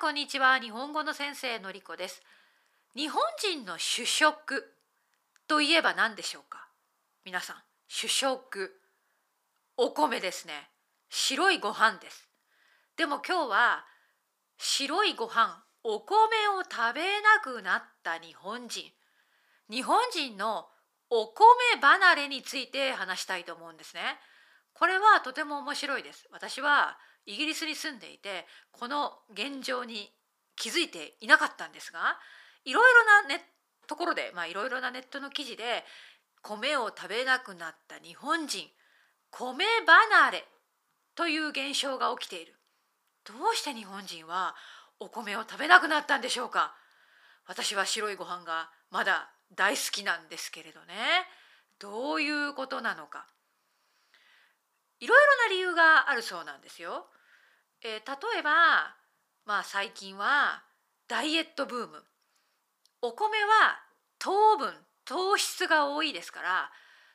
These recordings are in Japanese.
こんにちは。日本語の先生のりこです。日本人の主食といえば何でしょうか？皆さん主食お米ですね。白いご飯です。でも今日は白いご飯お米を食べなくなった日本人。日本人のお米離れについて話したいと思うんですね。これはとても面白いです。私はイギリスに住んでいてこの現状に気づいていなかったんですがいろいろなねところでまあいろいろなネットの記事で米を食べなくなった日本人米離れという現象が起きている。どうして日本人はお米を食べなくなったんでしょうか？私は白いご飯がまだ大好きなんですけれどね。どういうことなのか？いろいろな理由があるそうなんですよ。えー、例えば、まあ、最近はダイエットブーム。お米は糖分糖質が多いですから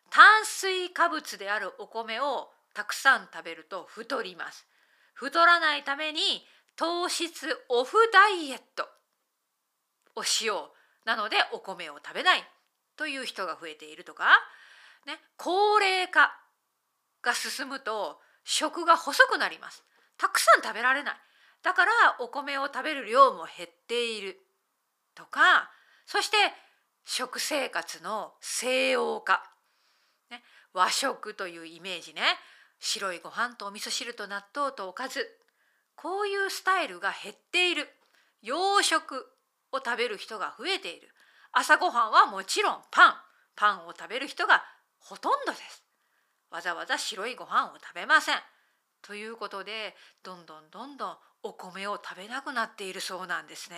炭水化物であるお米をたくさん食べると太ります。太らないために糖質オフダイエットをしよう。なのでお米を食べないという人が増えているとか、ね、高齢化が進むと食が細くなります。たくさん食べられない。だからお米を食べる量も減っている。とかそして食生活の西洋化、ね、和食というイメージね。白いご飯とお味噌汁と納豆とおかず。こういうスタイルが減っている。洋食を食べる人が増えている。朝ごはんはもちろんパン。パンを食べる人がほとんどです。わざわざ白いご飯を食べません。ということでどんどんどんどんお米を食べなくなっているそうなんですね。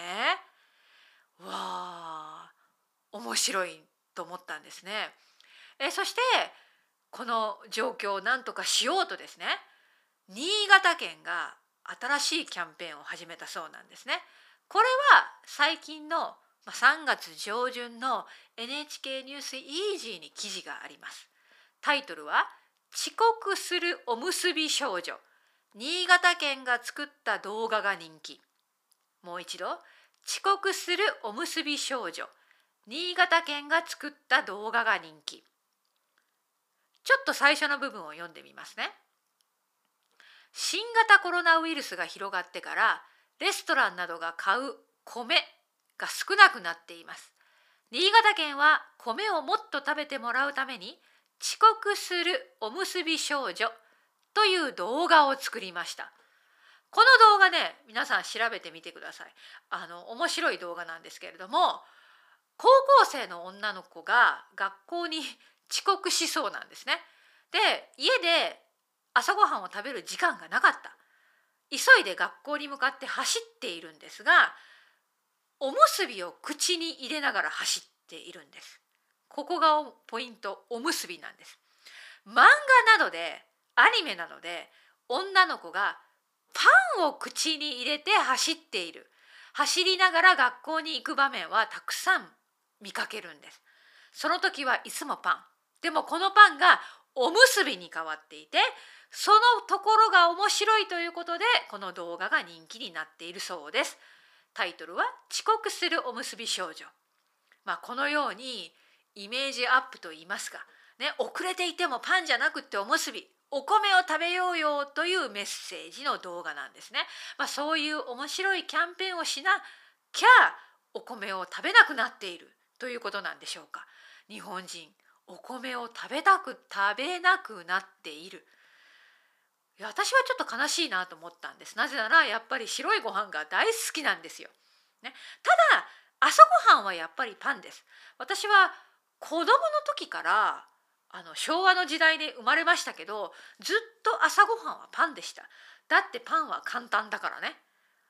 わあ面白いと思ったんですね。えそしてこの状況を何とかしようとですね新潟県が新しいキャンペーンを始めたそうなんですね。これは最近の3月上旬の NHK ニュースイージーに記事があります。タイトルは遅刻するおむすび少女。新潟県が作った動画が人気。もう一度。遅刻するおむすび少女。新潟県が作った動画が人気。ちょっと最初の部分を読んでみますね。新型コロナウイルスが広がってからレストランなどが買う米が少なくなっています。新潟県は米をもっと食べてもらうために遅刻するおむすび少女という動画を作りました。この動画ね皆さん調べてみてください。あの面白い動画なんですけれども高校生の女の子が学校に遅刻しそうなんですね。で家で朝ごはんを食べる時間がなかった。急いで学校に向かって走っているんですがおむすびを口に入れながら走っているんです。ここがポイントおむすびなんです。漫画などでアニメなどで女の子がパンを口に入れて走っている。走りながら学校に行く場面はたくさん見かけるんです。その時はいつもパン。でもこのパンがおむすびに変わっていてそのところが面白いということでこの動画が人気になっているそうです。タイトルは遅刻するおむすび少女まあこのようにイメージアップと言いますか、ね、遅れていてもパンじゃなくっておむすびお米を食べようよというメッセージの動画なんですね。まあ、そういう面白いキャンペーンをしなきゃお米を食べなくなっているということなんでしょうか。日本人お米を食べたく食べなくなっている。いや私はちょっと悲しいなと思ったんです。なぜならやっぱり白いご飯が大好きなんですよ。ね、ただ朝ごはんはやっぱりパンです。私は子供の時からあの昭和の時代で生まれましたけどずっと朝ごはんはパンでした。だってパンは簡単だからね。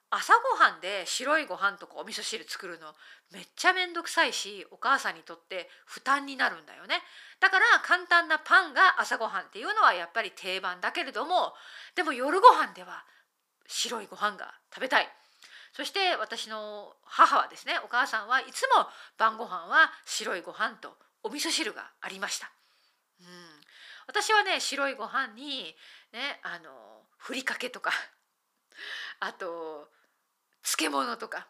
朝ごはんで白いご飯とかお味噌汁作るのめっちゃめんどくさいしお母さんにとって負担になるんだよね。だから簡単なパンが朝ごはんっていうのはやっぱり定番だけれどもでも夜ご飯では白いご飯が食べたい。そして私の母はですねお母さんはいつも晩ご飯は白いご飯とお味噌汁がありました。うん、私はね白いご飯にねあのふりかけとか あと漬物とか、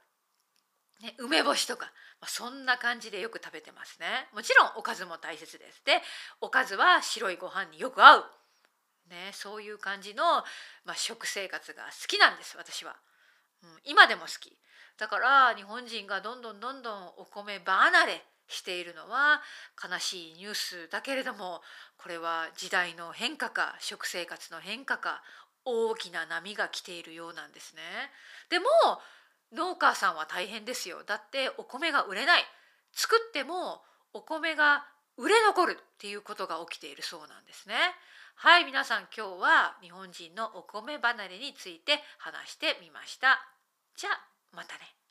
ね、梅干しとか、まあ、そんな感じでよく食べてますね。もちろんおかずも大切です。でおかずは白いご飯によく合う。ね、そういう感じの、まあ、食生活が好きなんです私は、うん、今でも好き。だから日本人がどんどんどんどんお米離れしているのは悲しいニュースだけれどもこれは時代の変化か食生活の変化か大きな波が来ているようなんですね。でも農家さんは大変ですよ。だってお米が売れない。作ってもお米が売れ残るっていうことが起きているそうなんですね。はい皆さん今日は日本人のお米離れについて話してみました。じゃあまたね。